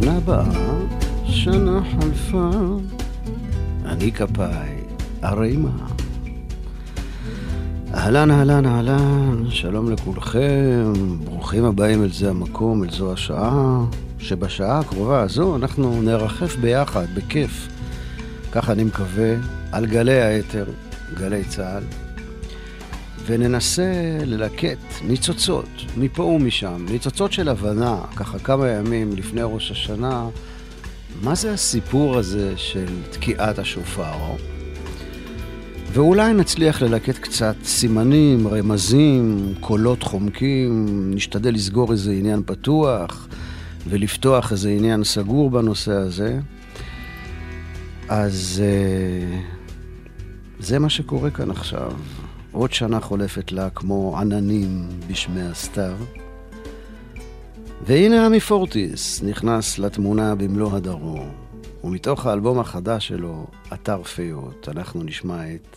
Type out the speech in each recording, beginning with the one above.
שנה באה, שנה חלפה, אני כפיי, הרי מה? אהלן, אהלן, אהלן, שלום לכולכם, ברוכים הבאים אל זה המקום, אל זו השעה, שבשעה הקרובה הזו אנחנו נרחף ביחד, בכיף. ככה אני מקווה, על גלי האתר, גלי צה"ל, וננסה ללקט ניצוצות מפה ומשם, ניצוצות של הבנה, ככה כמה ימים לפני ראש השנה, מה זה הסיפור הזה של תקיעת השופר? ואולי נצליח ללקט קצת סימנים, רמזים, קולות חומקים, נשתדל לסגור איזה עניין פתוח ולפתוח איזה עניין סגור בנושא הזה. אז uh, זה מה שקורה כאן עכשיו. עוד שנה חולפת לה כמו עננים בשמי הסתיו. והנה עמי פורטיס נכנס לתמונה במלוא הדרום, ומתוך האלבום החדש שלו, אתר פיות, אנחנו נשמע את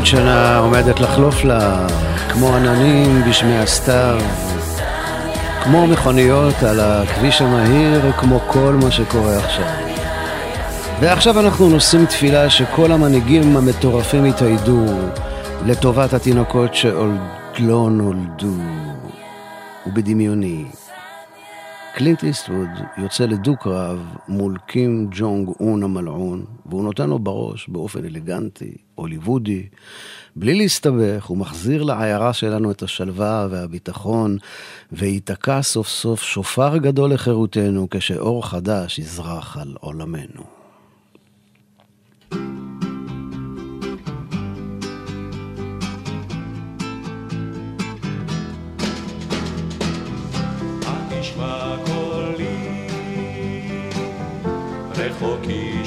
עוד שנה עומדת לחלוף לה, כמו עננים בשמי הסתיו. כמו מכוניות על הכביש המהיר, כמו כל מה שקורה עכשיו. ועכשיו אנחנו נושאים תפילה שכל המנהיגים המטורפים יתאיידו לטובת התינוקות שעוד לא נולדו. ובדמיוני, קלינט איסטווד יוצא לדו-קרב מול קים ג'ונג און המלעון, והוא נותן לו בראש באופן אלגנטי, הוליוודי, בלי להסתבך, הוא מחזיר לעיירה שלנו את השלווה והביטחון, וייתקע סוף סוף שופר גדול לחירותנו כשאור חדש יזרח על עולמנו. רחוקי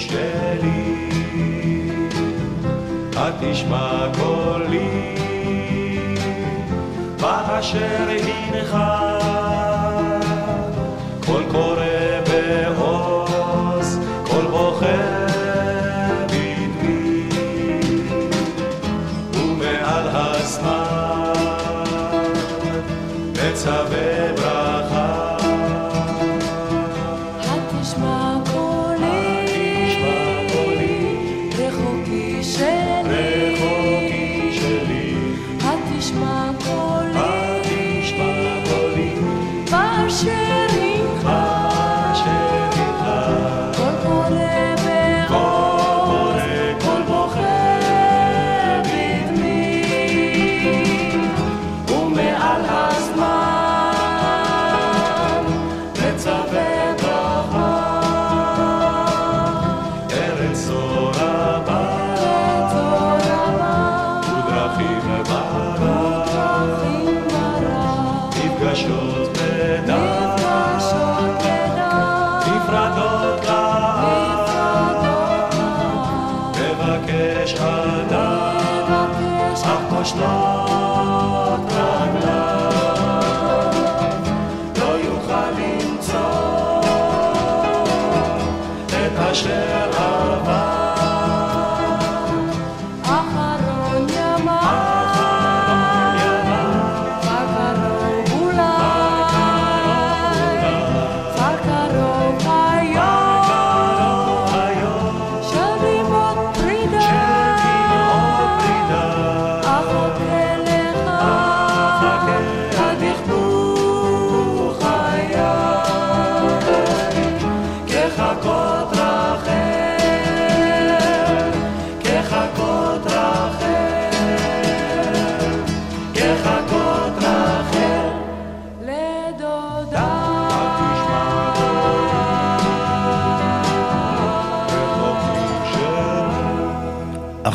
שלי, התשמע קולי, באשר הנך,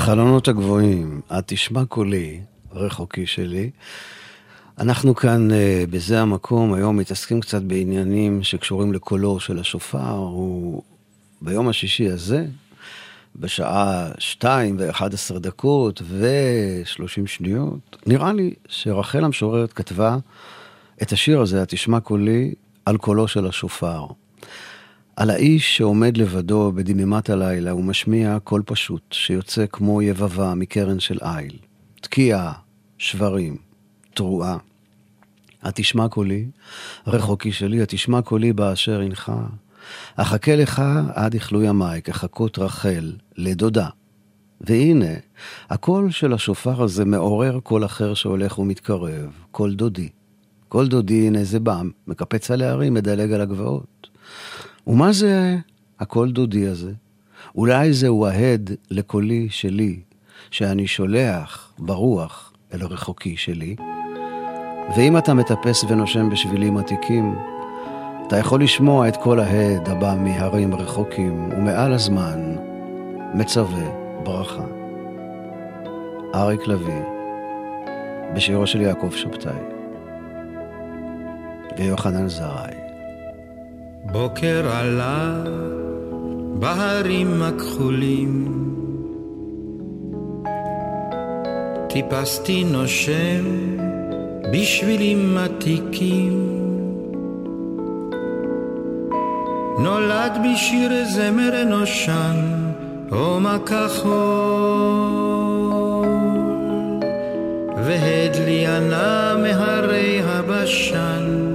החלונות הגבוהים, את תשמע קולי, רחוקי שלי. אנחנו כאן, אה, בזה המקום, היום מתעסקים קצת בעניינים שקשורים לקולו של השופר. הוא ביום השישי הזה, בשעה 2 ו-11 דקות ו-30 שניות, נראה לי שרחל המשוררת כתבה את השיר הזה, התשמע קולי, על קולו של השופר. על האיש שעומד לבדו בדממת הלילה ומשמיע קול פשוט שיוצא כמו יבבה מקרן של איל. תקיעה, שברים, תרועה. התשמע קולי, רחוקי שלי, התשמע קולי באשר הנך. אחכה לך עד יכלו ימיי, כחכות רחל, לדודה. והנה, הקול של השופר הזה מעורר קול אחר שהולך ומתקרב, קול דודי. קול דודי, הנה זה בא, מקפץ על ההרים, מדלג על הגבעות. ומה זה הקול דודי הזה? אולי זהו ההד לקולי שלי, שאני שולח ברוח אל הרחוקי שלי. ואם אתה מטפס ונושם בשבילים עתיקים, אתה יכול לשמוע את כל ההד הבא מהרים רחוקים, ומעל הזמן מצווה ברכה. אריק לביא, בשירו של יעקב שבתאי, ויוחנן זרעי. בוקר עלה בהרים הכחולים. טיפסתי נושם בשבילים עתיקים נולד בשיר זמר אנושן עומק כחול ענה מהרי הבשן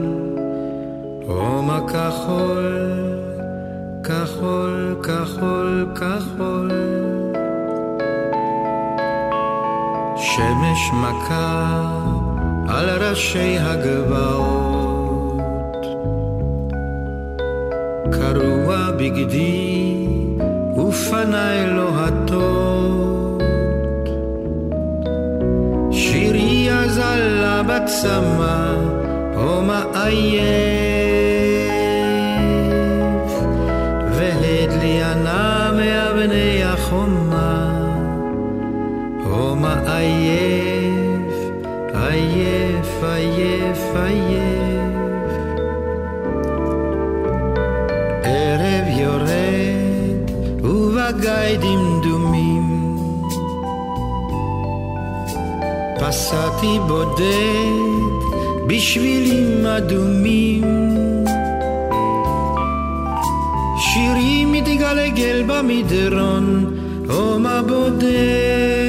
כחול, כחול, כחול, כחול. שמש מכה על ראשי הגבעות. קרוע בגדי ופניי לוהטות. שירי אזלה בצמא, הומה עייף, פסעתי בודד בשבילים אדומים. שירי מתגלגל במדרון, הומה בודד.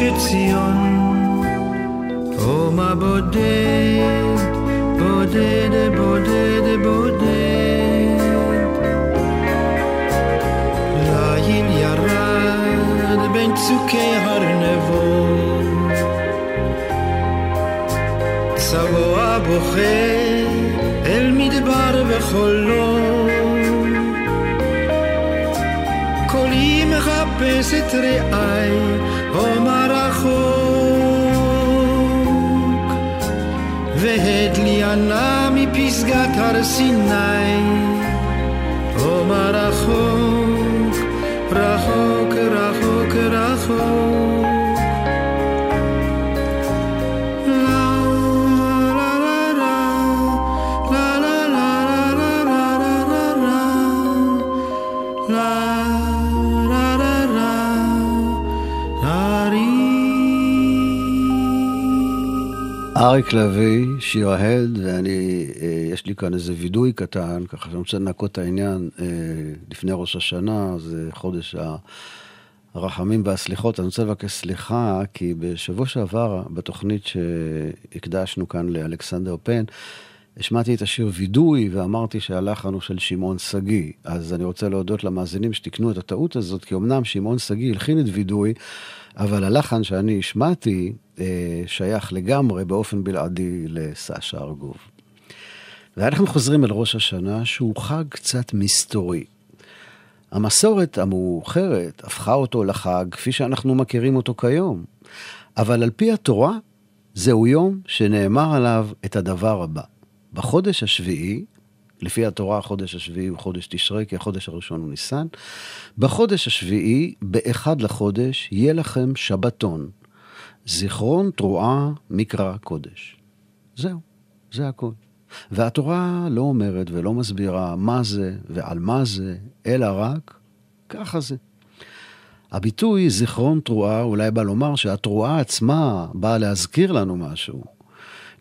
מהרי גוש עציון, הומה בודד, בודד, בודד, בודד. ליל ירד בין צוקי הרנבות. צבוע בוכה אל מדבר וחולות. קולי מחפש את רעי, הומה רחוק. והדלי ענה מפסגת הר סיני, הומה רחוק, אריק לביא, שיר ההד, ואני, אה, יש לי כאן איזה וידוי קטן, ככה שאני רוצה לנקות את העניין אה, לפני ראש השנה, זה חודש הרחמים והסליחות. אני רוצה לבקש סליחה, כי בשבוע שעבר, בתוכנית שהקדשנו כאן לאלכסנדר פן, השמעתי את השיר וידוי ואמרתי שהלחן הוא של שמעון שגיא. אז אני רוצה להודות למאזינים שתיקנו את הטעות הזאת, כי אמנם שמעון שגיא הלחין את וידוי, אבל הלחן שאני השמעתי שייך לגמרי באופן בלעדי לסשה ארגוב. ואנחנו חוזרים אל ראש השנה, שהוא חג קצת מסתורי. המסורת המאוחרת הפכה אותו לחג כפי שאנחנו מכירים אותו כיום. אבל על פי התורה, זהו יום שנאמר עליו את הדבר הבא. בחודש השביעי, לפי התורה החודש השביעי הוא חודש תשרי, כי החודש הראשון הוא ניסן, בחודש השביעי, באחד לחודש, יהיה לכם שבתון. זיכרון תרועה מקרא קודש. זהו, זה הכל. והתורה לא אומרת ולא מסבירה מה זה ועל מה זה, אלא רק ככה זה. הביטוי זיכרון תרועה אולי בא לומר שהתרועה עצמה באה להזכיר לנו משהו.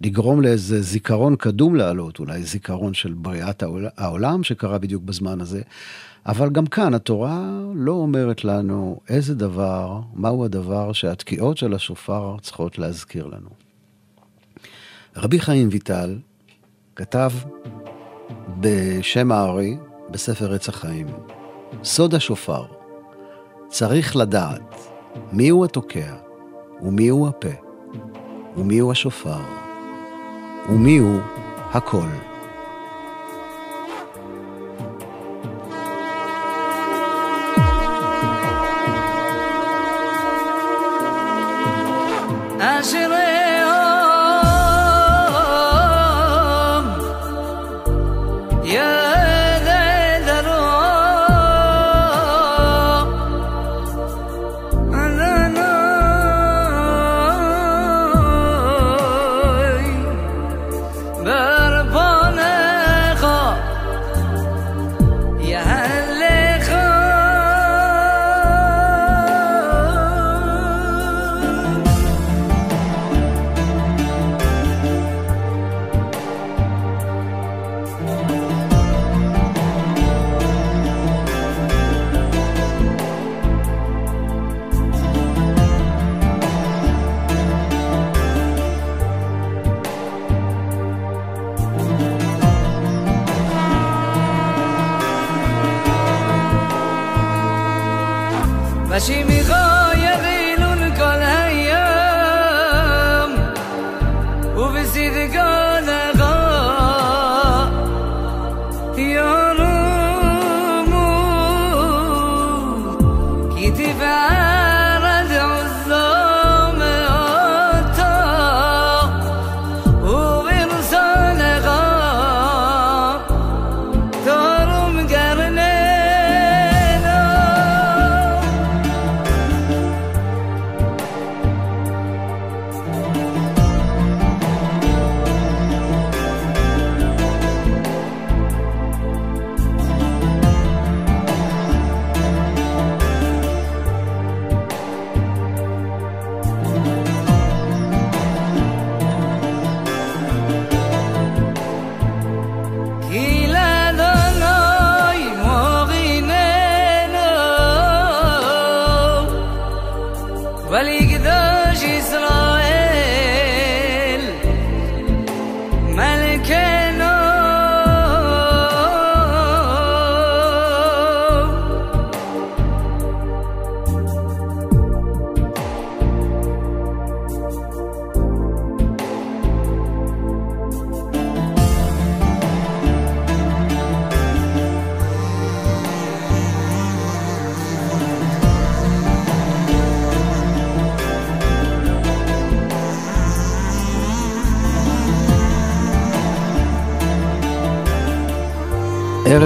לגרום לאיזה זיכרון קדום לעלות, אולי זיכרון של בריאת העולם שקרה בדיוק בזמן הזה. אבל גם כאן התורה לא אומרת לנו איזה דבר, מהו הדבר שהתקיעות של השופר צריכות להזכיר לנו. רבי חיים ויטל כתב בשם הארי, בספר עץ החיים, סוד השופר, צריך לדעת מיהו התוקע, ומיהו הפה, ומיהו השופר, ומיהו הקול.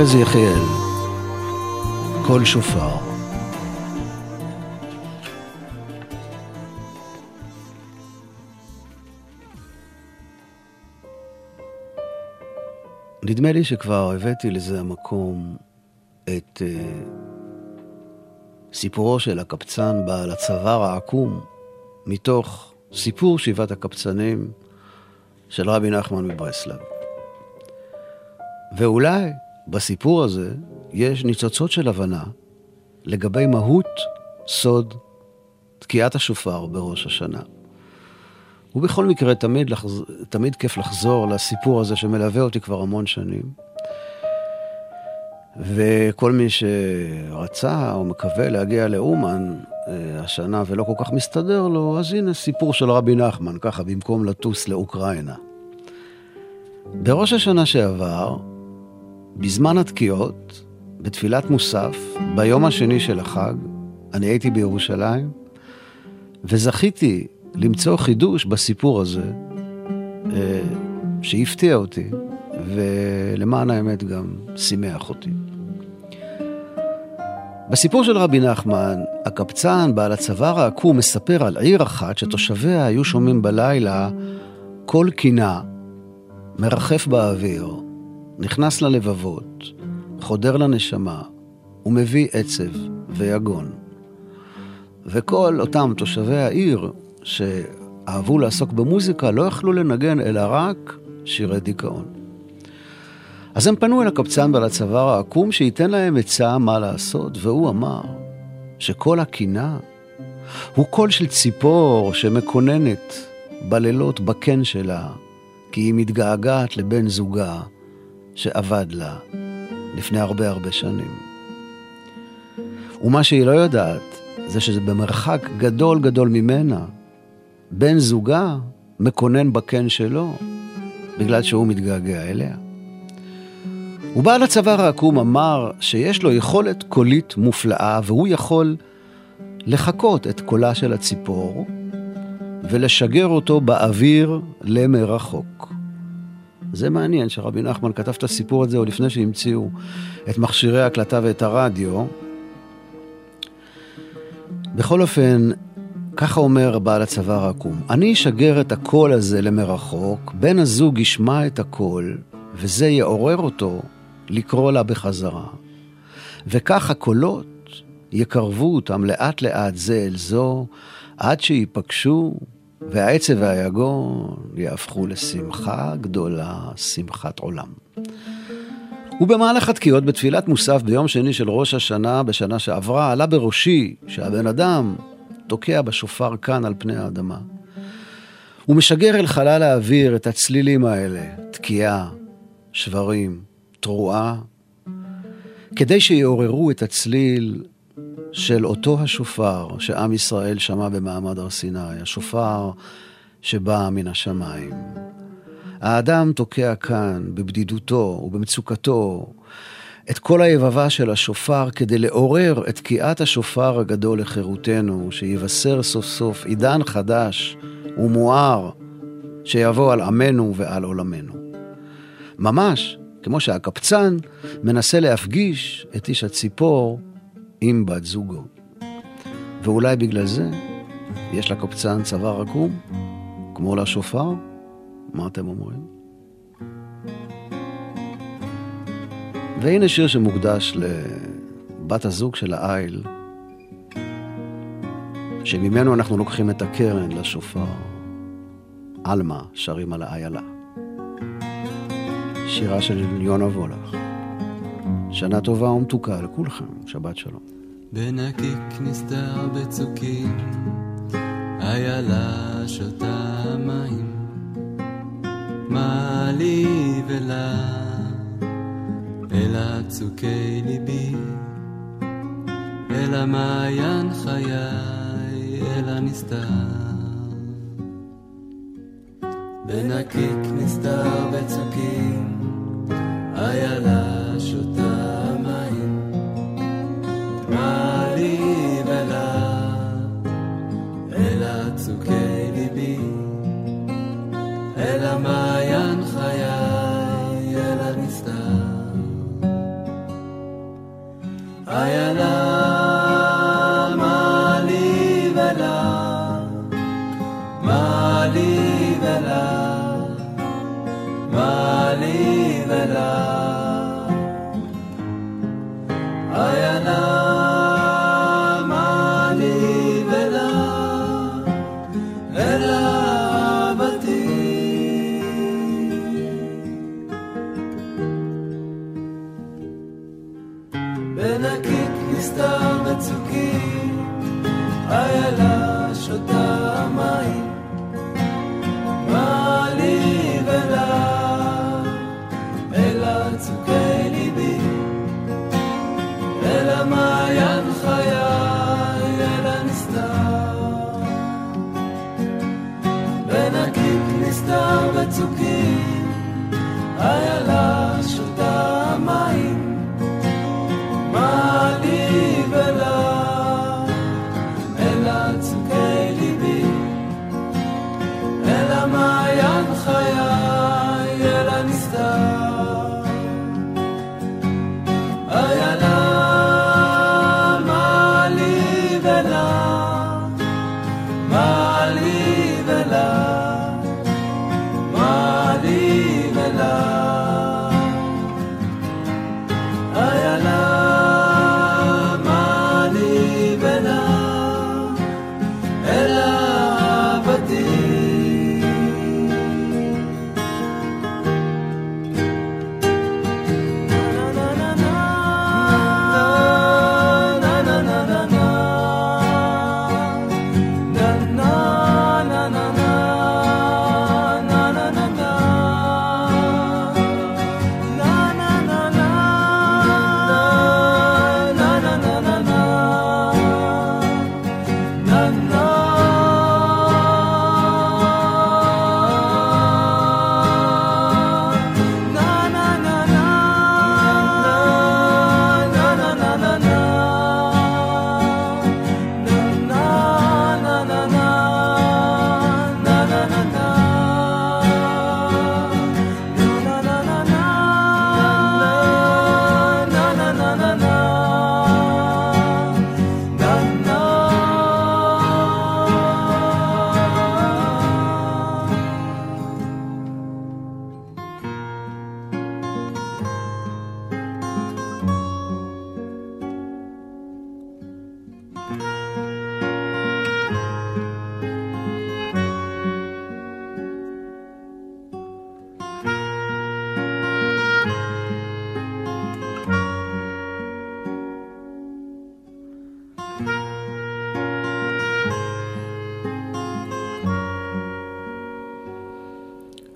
ארז יחיאל, קול שופר. נדמה לי שכבר הבאתי לזה המקום את uh, סיפורו של הקבצן בעל הצוואר העקום, מתוך סיפור שבעת הקבצנים של רבי נחמן מברסלב. ואולי בסיפור הזה יש ניצוצות של הבנה לגבי מהות סוד תקיעת השופר בראש השנה. ובכל מקרה, תמיד, לחז... תמיד כיף לחזור לסיפור הזה שמלווה אותי כבר המון שנים. וכל מי שרצה או מקווה להגיע לאומן אה, השנה ולא כל כך מסתדר לו, אז הנה סיפור של רבי נחמן, ככה, במקום לטוס לאוקראינה. בראש השנה שעבר, בזמן התקיעות, בתפילת מוסף, ביום השני של החג, אני הייתי בירושלים, וזכיתי למצוא חידוש בסיפור הזה, אה, שהפתיע אותי, ולמען האמת גם שימח אותי. בסיפור של רבי נחמן, הקבצן, בעל הצוואר העקום, מספר על עיר אחת שתושביה היו שומעים בלילה קול קינה מרחף באוויר, נכנס ללבבות, חודר לנשמה, ומביא עצב ויגון. וכל אותם תושבי העיר שאהבו לעסוק במוזיקה לא יכלו לנגן אלא רק שירי דיכאון. אז הם פנו אל הקבצן בעל הצוואר העקום שייתן להם עצה מה לעשות, והוא אמר שכל הקינה הוא קול של ציפור שמקוננת בלילות בקן שלה, כי היא מתגעגעת לבן זוגה שאבד לה לפני הרבה הרבה שנים. ומה שהיא לא יודעת זה שזה במרחק גדול גדול ממנה. בן זוגה מקונן בקן שלו בגלל שהוא מתגעגע אליה. ובעל הצוואר העקום אמר שיש לו יכולת קולית מופלאה והוא יכול לחקות את קולה של הציפור ולשגר אותו באוויר למרחוק. זה מעניין שרבי נחמן כתב את הסיפור הזה עוד לפני שהמציאו את מכשירי ההקלטה ואת הרדיו. בכל אופן, ככה אומר בעל הצוואר העקום, אני אשגר את הקול הזה למרחוק, בן הזוג ישמע את הקול, וזה יעורר אותו לקרוא לה בחזרה. וכך הקולות יקרבו אותם לאט לאט זה אל זו, עד שיפגשו, והעצב והיגון יהפכו לשמחה גדולה, שמחת עולם. ובמהלך התקיעות בתפילת מוסף ביום שני של ראש השנה בשנה שעברה, עלה בראשי שהבן אדם תוקע בשופר כאן על פני האדמה. הוא משגר אל חלל האוויר את הצלילים האלה, תקיעה, שברים, תרועה, כדי שיעוררו את הצליל של אותו השופר שעם ישראל שמע במעמד הר סיני, השופר שבא מן השמיים. האדם תוקע כאן, בבדידותו ובמצוקתו, את כל היבבה של השופר כדי לעורר את תקיעת השופר הגדול לחירותנו, שיבשר סוף סוף עידן חדש ומואר שיבוא על עמנו ועל עולמנו. ממש כמו שהקפצן מנסה להפגיש את איש הציפור עם בת זוגו. ואולי בגלל זה יש לקופצן צוואר עקום, כמו לשופר? מה אתם אומרים? והנה שיר שמוקדש לבת הזוג של האיל, שממנו אנחנו לוקחים את הקרן לשופר. עלמה שרים על האיילה. שירה של יונה וולך. שנה טובה ומתוקה לכולכם, שבת שלום. בנקיק נסתר בצוקים, איילה שותה מים. מה לי ולה, אל צוקי ליבי, אל המעיין חיי, אל הנסתר. בנקיק נסתר בצוקים, איילה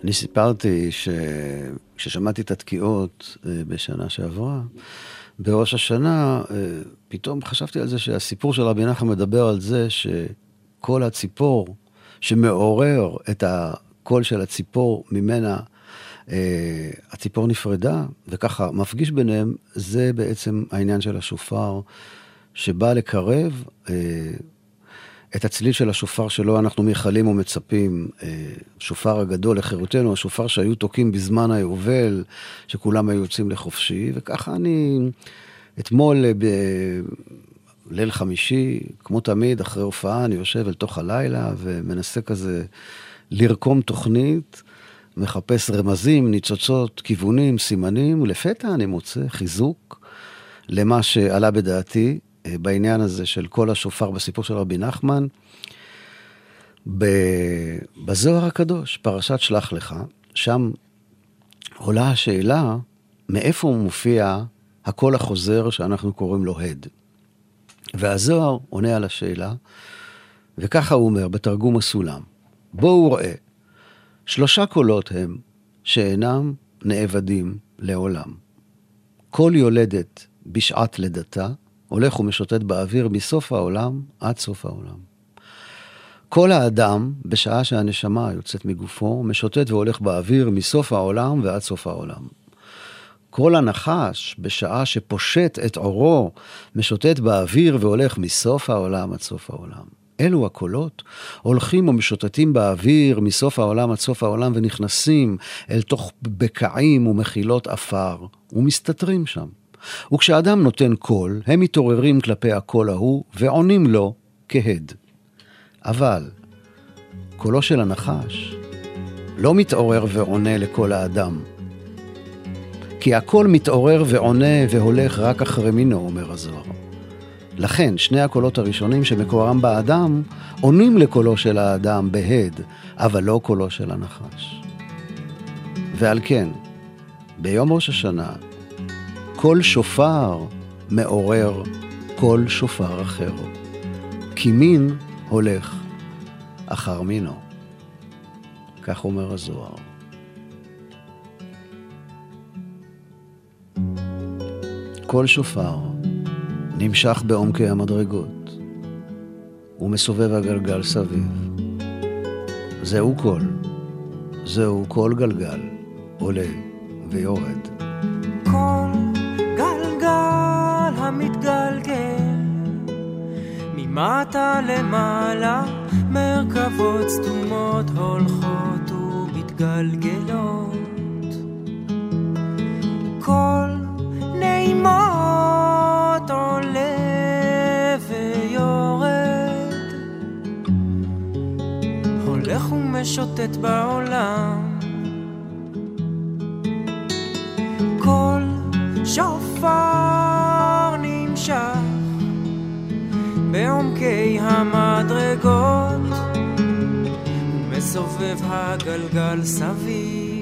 אני סיפרתי שכששמעתי את התקיעות אה, בשנה שעברה, בראש השנה, אה, פתאום חשבתי על זה שהסיפור של רבי נחמן מדבר על זה שכל הציפור שמעורר את הקול של הציפור ממנה, אה, הציפור נפרדה, וככה מפגיש ביניהם, זה בעצם העניין של השופר, שבא לקרב את הצליל של השופר שלו אנחנו מייחלים ומצפים, שופר הגדול לחירותנו, השופר שהיו תוקעים בזמן היובל, שכולם היו יוצאים לחופשי, וככה אני אתמול בליל חמישי, כמו תמיד, אחרי הופעה, אני יושב אל תוך הלילה ומנסה כזה לרקום תוכנית, מחפש רמזים, ניצוצות, כיוונים, סימנים, ולפתע אני מוצא חיזוק למה שעלה בדעתי. בעניין הזה של כל השופר בסיפור של רבי נחמן. בזוהר הקדוש, פרשת שלח לך, שם עולה השאלה מאיפה מופיע הקול החוזר שאנחנו קוראים לו הד. והזוהר עונה על השאלה, וככה הוא אומר בתרגום הסולם: בואו ראה, שלושה קולות הם שאינם נאבדים לעולם. כל יולדת בשעת לידתה, הולך ומשוטט באוויר מסוף העולם עד סוף העולם. כל האדם, בשעה שהנשמה יוצאת מגופו, משוטט והולך באוויר מסוף העולם ועד סוף העולם. כל הנחש, בשעה שפושט את עורו, משוטט באוויר והולך מסוף העולם עד סוף העולם. אלו הקולות הולכים ומשוטטים באוויר מסוף העולם עד סוף העולם ונכנסים אל תוך בקעים ומחילות עפר ומסתתרים שם. וכשאדם נותן קול, הם מתעוררים כלפי הקול ההוא ועונים לו כהד. אבל קולו של הנחש לא מתעורר ועונה לקול האדם. כי הקול מתעורר ועונה והולך רק אחרי מינו, אומר הזוהר. לכן, שני הקולות הראשונים שמקורם באדם, עונים לקולו של האדם בהד, אבל לא קולו של הנחש. ועל כן, ביום ראש השנה, כל שופר מעורר כל שופר אחר, כי מין הולך אחר מינו. כך אומר הזוהר. כל שופר נמשך בעומקי המדרגות, ומסובב הגלגל סביב. זהו קול, זהו כל גלגל, עולה ויורד. כל גלגל המתגלגל. ממטה למעלה מרכבות סתומות הולכות ומתגלגלות. כל נעימות עולה ויורד. הולך ומשוטט בעולם. כל שופר בעומקי המדרגות ומסובב הגלגל סביב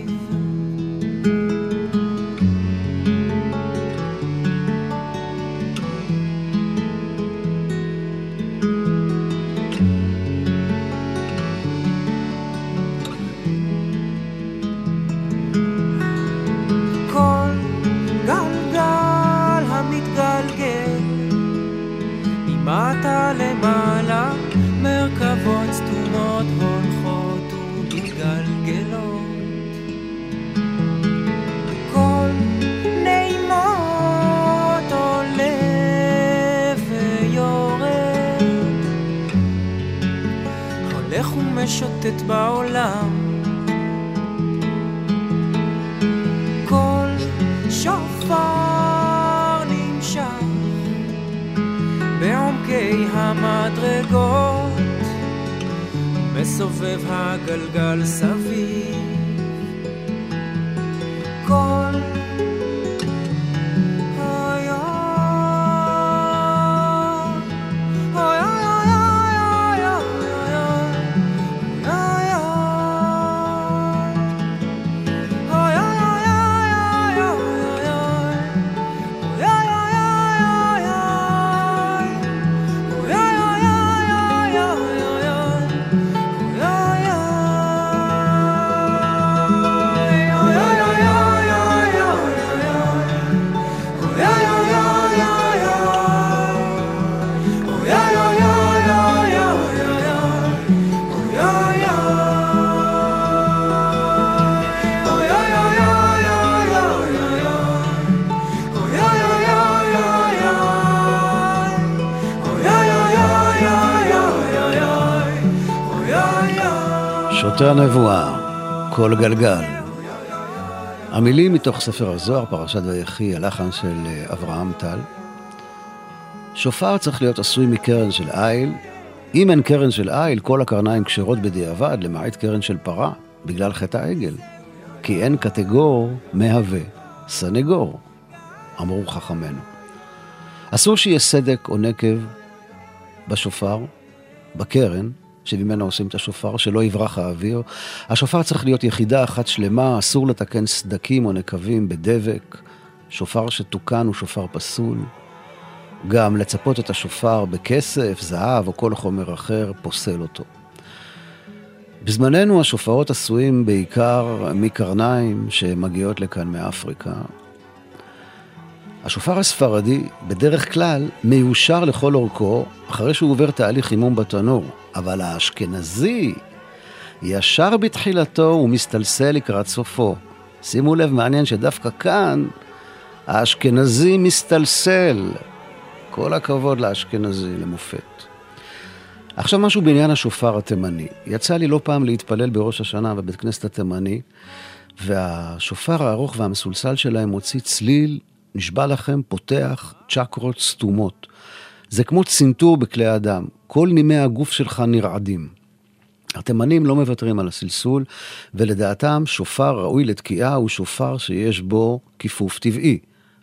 שוטר הנבואה, כל גלגל. המילים מתוך ספר הזוהר, פרשת ויחי, הלחן של אה, אברהם טל. שופר צריך להיות עשוי מקרן של איל. אם אין קרן של איל, כל הקרניים כשרות בדיעבד, למעט קרן של פרה, בגלל חטא העגל. כי אין קטגור מהווה סנגור, אמרו חכמינו. אסור שיהיה סדק או נקב בשופר, בקרן, שממנה עושים את השופר, שלא יברח האוויר. השופר צריך להיות יחידה אחת שלמה, אסור לתקן סדקים או נקבים בדבק. שופר שתוקן הוא שופר פסול. גם לצפות את השופר בכסף, זהב או כל חומר אחר, פוסל אותו. בזמננו השופרות עשויים בעיקר מקרניים שמגיעות לכאן מאפריקה. השופר הספרדי בדרך כלל מיושר לכל אורכו אחרי שהוא עובר תהליך חימום בתנור, אבל האשכנזי ישר בתחילתו ומסתלסל לקראת סופו. שימו לב, מעניין שדווקא כאן האשכנזי מסתלסל. כל הכבוד לאשכנזי, למופת. עכשיו משהו בעניין השופר התימני. יצא לי לא פעם להתפלל בראש השנה בבית כנסת התימני, והשופר הארוך והמסולסל שלהם מוציא צליל, נשבע לכם, פותח צ'קרות סתומות. זה כמו צנתור בכלי אדם, כל נימי הגוף שלך נרעדים. התימנים לא מוותרים על הסלסול, ולדעתם שופר ראוי לתקיעה הוא שופר שיש בו כיפוף טבעי,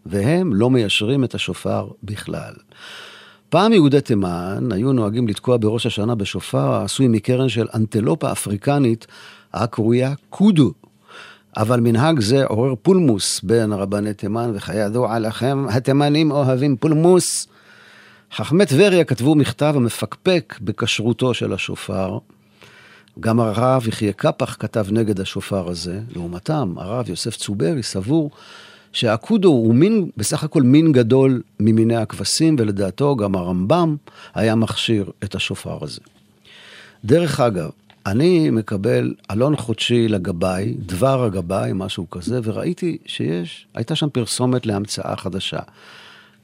והם לא מיישרים את השופר בכלל. פעם יהודי תימן היו נוהגים לתקוע בראש השנה בשופר העשוי מקרן של אנטלופה אפריקנית הקרויה קודו. אבל מנהג זה עורר פולמוס בין רבני תימן, וכידוע לכם, התימנים אוהבים פולמוס. חכמי טבריה כתבו מכתב המפקפק בכשרותו של השופר. גם הרב יחיה קפח כתב נגד השופר הזה. לעומתם, הרב יוסף צוברי סבור שהקודו הוא מין, בסך הכל מין גדול ממיני הכבשים, ולדעתו גם הרמב"ם היה מכשיר את השופר הזה. דרך אגב, אני מקבל עלון חודשי לגבאי, דבר הגבאי, משהו כזה, וראיתי שיש, הייתה שם פרסומת להמצאה חדשה.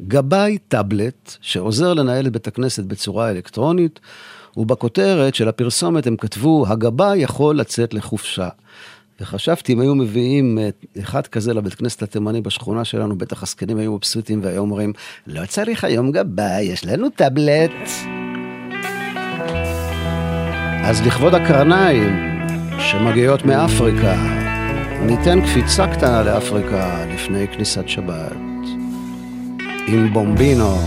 גבאי טאבלט שעוזר לנהל את בית הכנסת בצורה אלקטרונית, ובכותרת של הפרסומת הם כתבו, הגבאי יכול לצאת לחופשה. וחשבתי, אם היו מביאים אה, אחד כזה לבית כנסת התימני בשכונה שלנו, בטח הזקנים היו מבסוטים והיו אומרים, לא צריך היום גבאי, יש לנו טאבלט. אז לכבוד הקרניים שמגיעות מאפריקה, ניתן קפיצה קטנה לאפריקה לפני כניסת שבת. עם בומבינו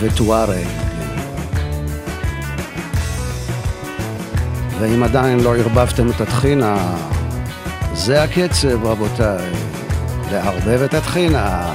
וטוארג. ואם עדיין לא ערבבתם את הטחינה, זה הקצב, רבותיי. לערבב את הטחינה.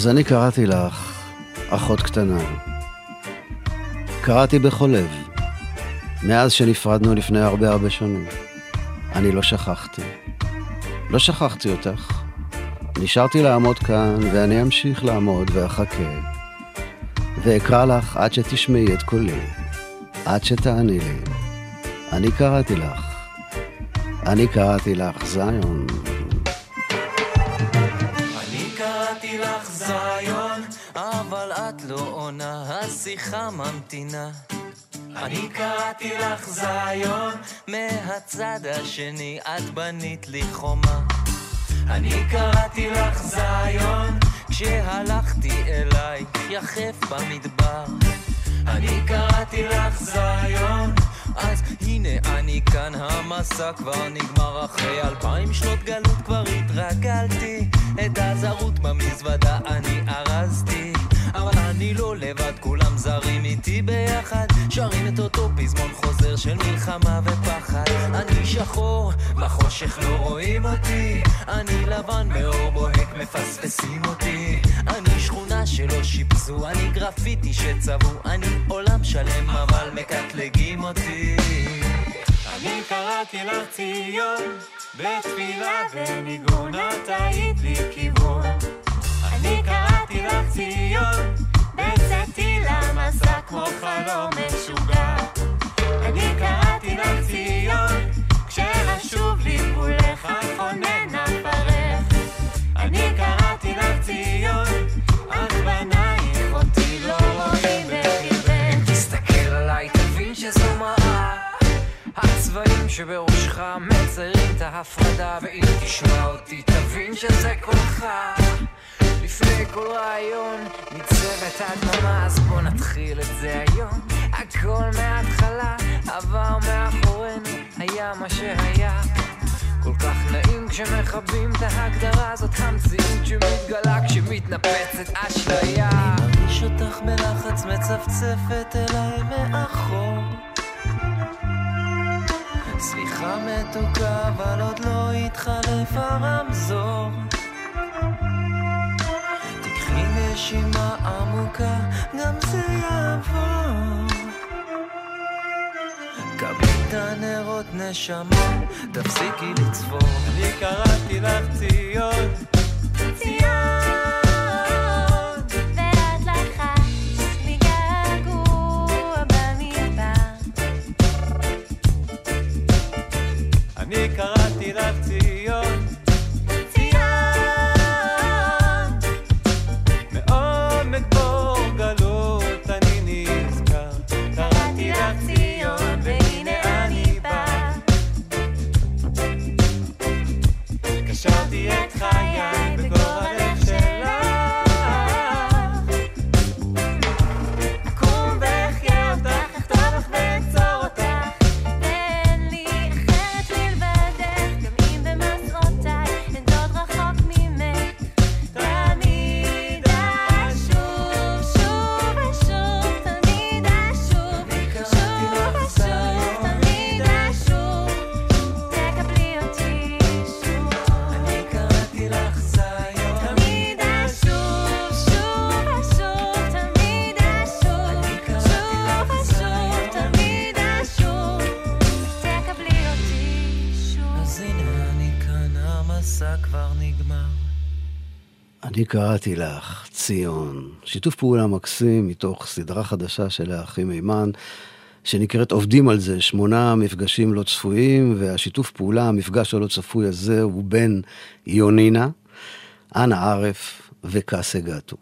אז אני קראתי לך, אחות קטנה. קראתי בכל לב, מאז שנפרדנו לפני הרבה הרבה שנים. אני לא שכחתי. לא שכחתי אותך. נשארתי לעמוד כאן, ואני אמשיך לעמוד ואחכה. ואקרא לך עד שתשמעי את קולי, עד שתעני לי. אני קראתי לך. אני קראתי לך, זיון. השיחה ממתינה. אני קראתי לך זיון, מהצד השני את בנית לי חומה. אני קראתי לך זיון, כשהלכתי אלייך יחף במדבר. אני קראתי לך זיון, אז הנה אני כאן, המסע כבר נגמר אחרי אלפיים שנות גלות כבר התרגלתי את הזרות במזוודה אני ארזתי אני לא לבד, כולם זרים איתי ביחד. שרים את אותו פזמון חוזר של מלחמה ופחד. אני שחור, בחושך לא רואים אותי. אני לבן באור בוהק, מפספסים אותי. אני שכונה שלא שיפצו, אני גרפיטי שצבעו. אני עולם שלם אבל מקטלגים אותי. אני קראתי לך ציון, בתפילה וניגון את היית לי כיוון. אני קראתי לך ציון, בצאתי למסע כמו חלום משוגע. אני קראתי לך ציון, כשרשוב לי גבולך חונן אפרך. אני קראתי לך ציון, אך בנייך אותי לא רואים בקרבך. תסתכל עליי, תבין שזו מראה. הצבעים שבראשך מציירים את ההפרדה, ואם תשמע אותי, תבין שזה קולך. לפני כל רעיון ניצבת הדממה, אז בוא נתחיל את זה היום. הכל מההתחלה, עבר מאחורינו, היה מה שהיה. כל כך נעים כשמכבים את ההגדרה הזאת המציאות שמתגלה כשמתנפצת אשליה אני מרגיש אותך בלחץ מצפצפת אליי מאחור סליחה מתוקה אבל עוד לא התחלף הרמזור נשימה עמוקה גם זה יעבור. קבלי את הנרות נשמה, תפסיקי לצפור. אני קראתי לך ציון, ציון, אני קראתי לך, ציון. שיתוף פעולה מקסים מתוך סדרה חדשה של האחים מימן, שנקראת עובדים על זה, שמונה מפגשים לא צפויים, והשיתוף פעולה, המפגש הלא צפוי הזה, הוא בין יונינה, אנה ערף וקאסה גטו.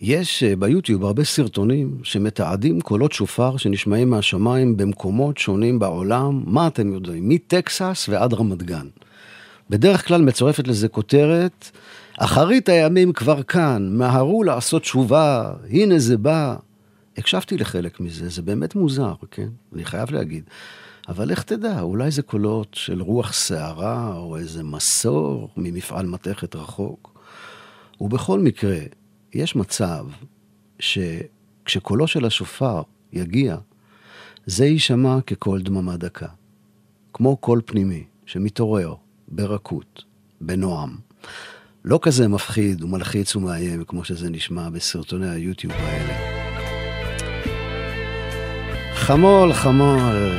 יש אה, ביוטיוב הרבה סרטונים שמתעדים קולות שופר שנשמעים מהשמיים במקומות שונים בעולם, מה אתם יודעים? מטקסס ועד רמת גן. בדרך כלל מצורפת לזה כותרת, אחרית הימים כבר כאן, מהרו לעשות תשובה, הנה זה בא. הקשבתי לחלק מזה, זה באמת מוזר, כן? אני חייב להגיד. אבל לך תדע, אולי זה קולות של רוח סערה, או איזה מסור ממפעל מתכת רחוק. ובכל מקרה, יש מצב שכשקולו של השופר יגיע, זה יישמע כקול דממה דקה. כמו קול פנימי שמתעורר ברכות, בנועם. לא כזה מפחיד ומלחיץ ומאיים כמו שזה נשמע בסרטוני היוטיוב האלה. חמול, חמול.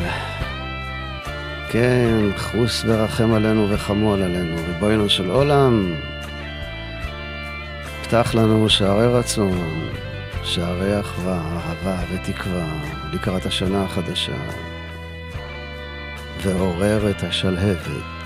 כן, חוס ורחם עלינו וחמול עלינו, ריבונו של עולם. פתח לנו שערי רצון, שערי אחווה, אהבה ותקווה לקראת השנה החדשה, ועורר את השלהבת.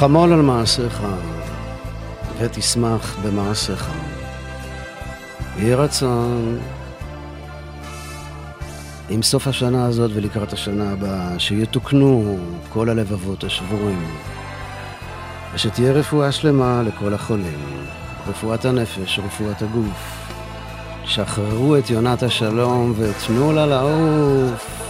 חמול על מעשיך, ותשמח במעשיך. יהי רצון עם סוף השנה הזאת ולקראת השנה הבאה, שיתוקנו כל הלבבות השבורים, ושתהיה רפואה שלמה לכל החולים, רפואת הנפש, רפואת הגוף. שחררו את יונת השלום ותנו לה לעוף.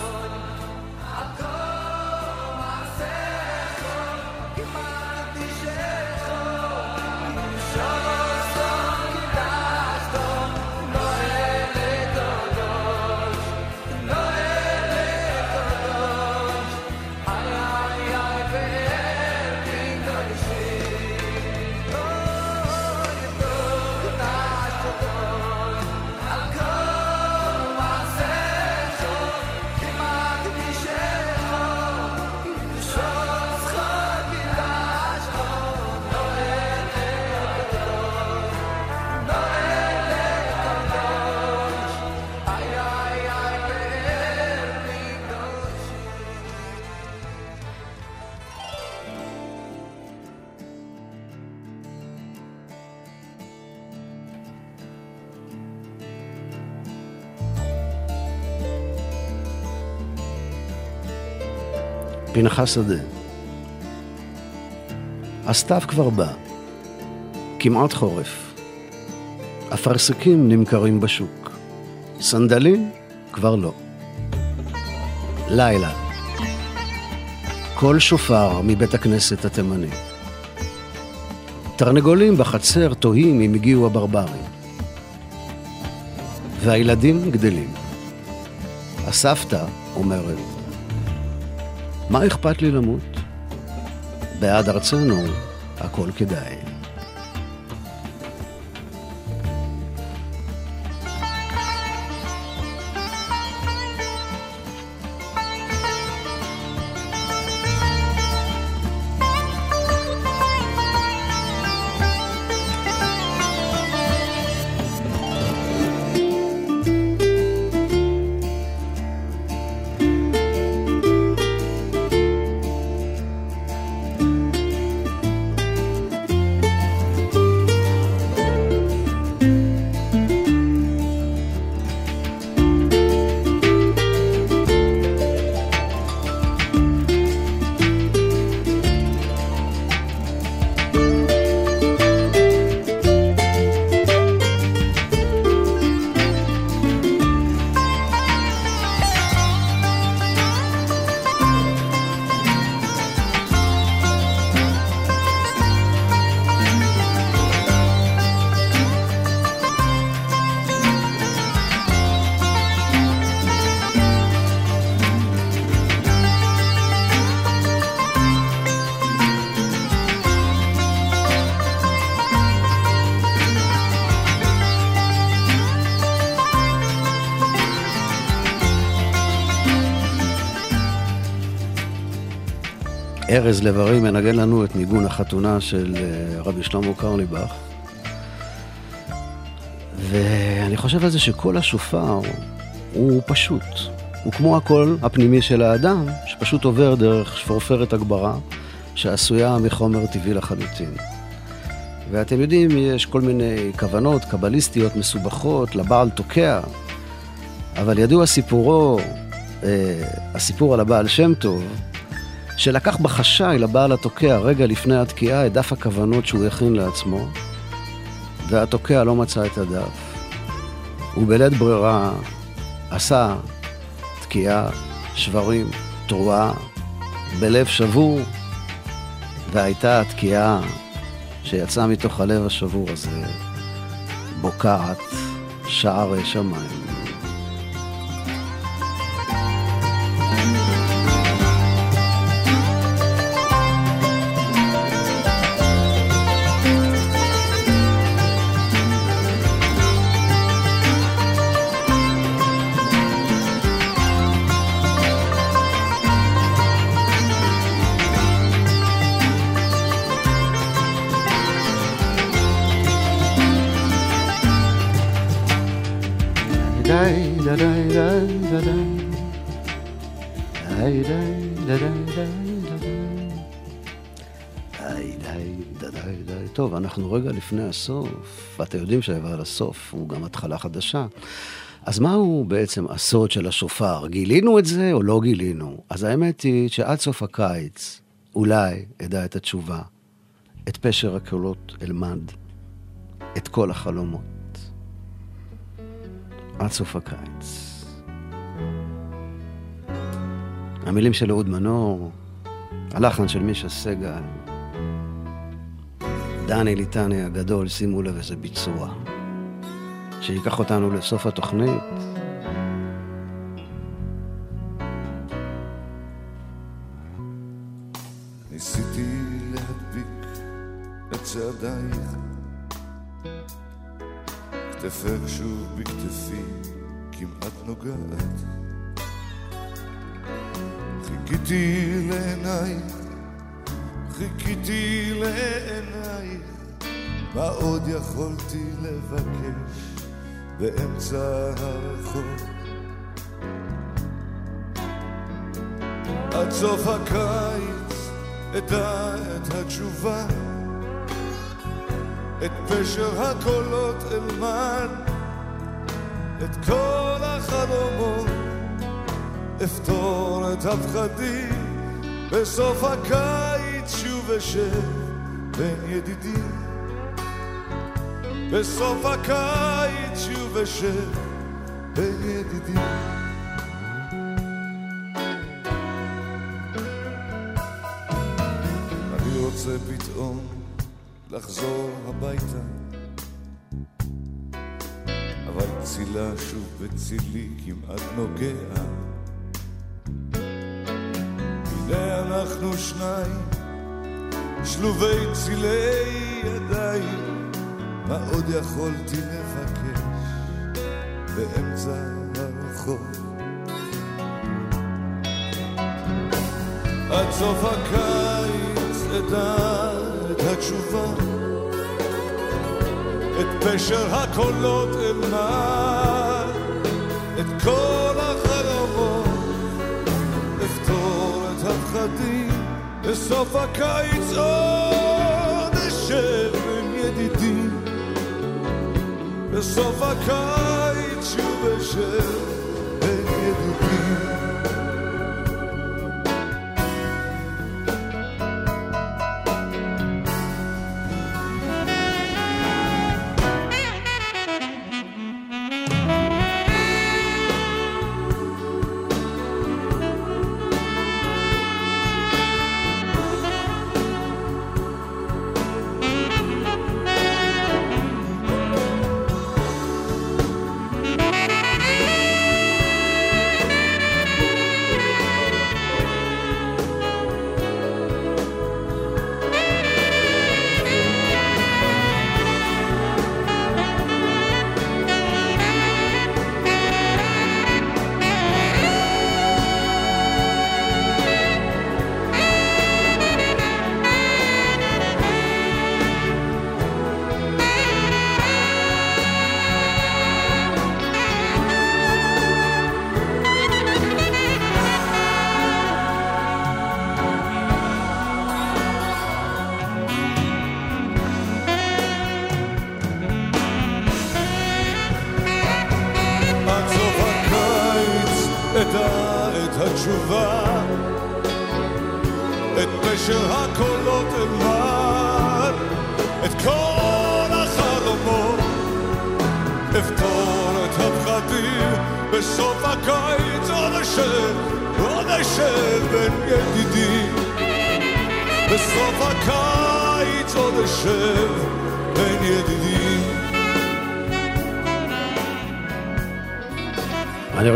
פנחס שדה. הסתיו כבר בא, כמעט חורף. אפרסקים נמכרים בשוק, סנדלים כבר לא. לילה, קול שופר מבית הכנסת התימני. תרנגולים בחצר תוהים אם הגיעו הברברים. והילדים גדלים. הסבתא אומרת, מה אכפת לי למות? בעד ארצנו הכל כדאי. ארז לב-ארי מנגן לנו את ניגון החתונה של אה, רבי שלמה קרליבך. ואני חושב על זה שכל השופר הוא פשוט. הוא כמו הקול הפנימי של האדם, שפשוט עובר דרך שפורפרת הגברה, שעשויה מחומר טבעי לחלוטין. ואתם יודעים, יש כל מיני כוונות קבליסטיות מסובכות לבעל תוקע, אבל ידוע סיפורו, אה, הסיפור על הבעל שם טוב, שלקח בחשאי לבעל התוקע רגע לפני התקיעה את דף הכוונות שהוא הכין לעצמו, והתוקע לא מצא את הדף. ובלית ברירה עשה תקיעה, שברים, תרועה, בלב שבור, והייתה התקיעה שיצאה מתוך הלב השבור הזה, בוקעת שערי שמיים. די, די, די, די, די, די. טוב, אנחנו רגע לפני הסוף, ואתם יודעים שעבר הסוף הוא גם התחלה חדשה. אז מהו בעצם הסוד של השופר? גילינו את זה או לא גילינו? אז האמת היא שעד סוף הקיץ אולי אדע את התשובה. את פשר הקולות אלמד, את כל החלומות. עד סוף הקיץ. המילים של אהוד מנור, הלחן של מישה סגל, דני ליטני הגדול, שימו לב איזה ביצוע. שייקח אותנו לסוף התוכנית. ניסיתי להדביק את צעדייך, כתפך שוב בכתפי כמעט נוגעת. חיכיתי לעינייך, חיכיתי לעינייך, מה עוד יכולתי לבקש באמצע הרחוב? עד סוף הקיץ אדע את התשובה, את פשר הקולות אלמד, את כל החלומות, אפתור את הפחדים, בסוף הקיץ שוב אשב בין ידידים. בסוף הקיץ שוב אשב בין ידידים. אני רוצה פתאום לחזור הביתה, אבל צילה שוב בצילי כמעט נוגע. הנה אנחנו שניים, שלובי צילי ידיים, מה עוד יכולתי לבקש באמצע הרחוב? עד סוף הקיץ את התשובה. את פשר הקולות אלמד, את כל החלומות, לפתור את הפחדים, בסוף הקיץ עוד אשב עם ידידים, בסוף הקיץ שוב אשב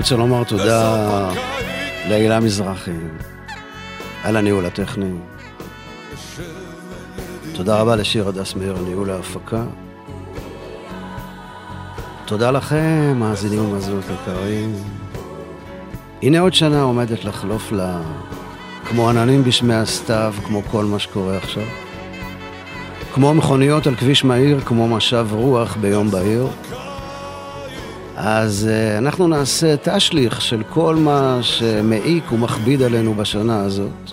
רוצה לומר תודה להילה מזרחי על הניהול הטכני. תודה רבה לשיר הדס מאיר ניהול ההפקה. תודה לכם, מאזינים ומאזינות יקרים. הנה עוד שנה עומדת לחלוף לה, כמו עננים בשמי הסתיו, כמו כל מה שקורה עכשיו. כמו מכוניות על כביש מהיר, כמו משב רוח ביום בהיר. אז uh, אנחנו נעשה תשליך של כל מה שמעיק ומכביד עלינו בשנה הזאת.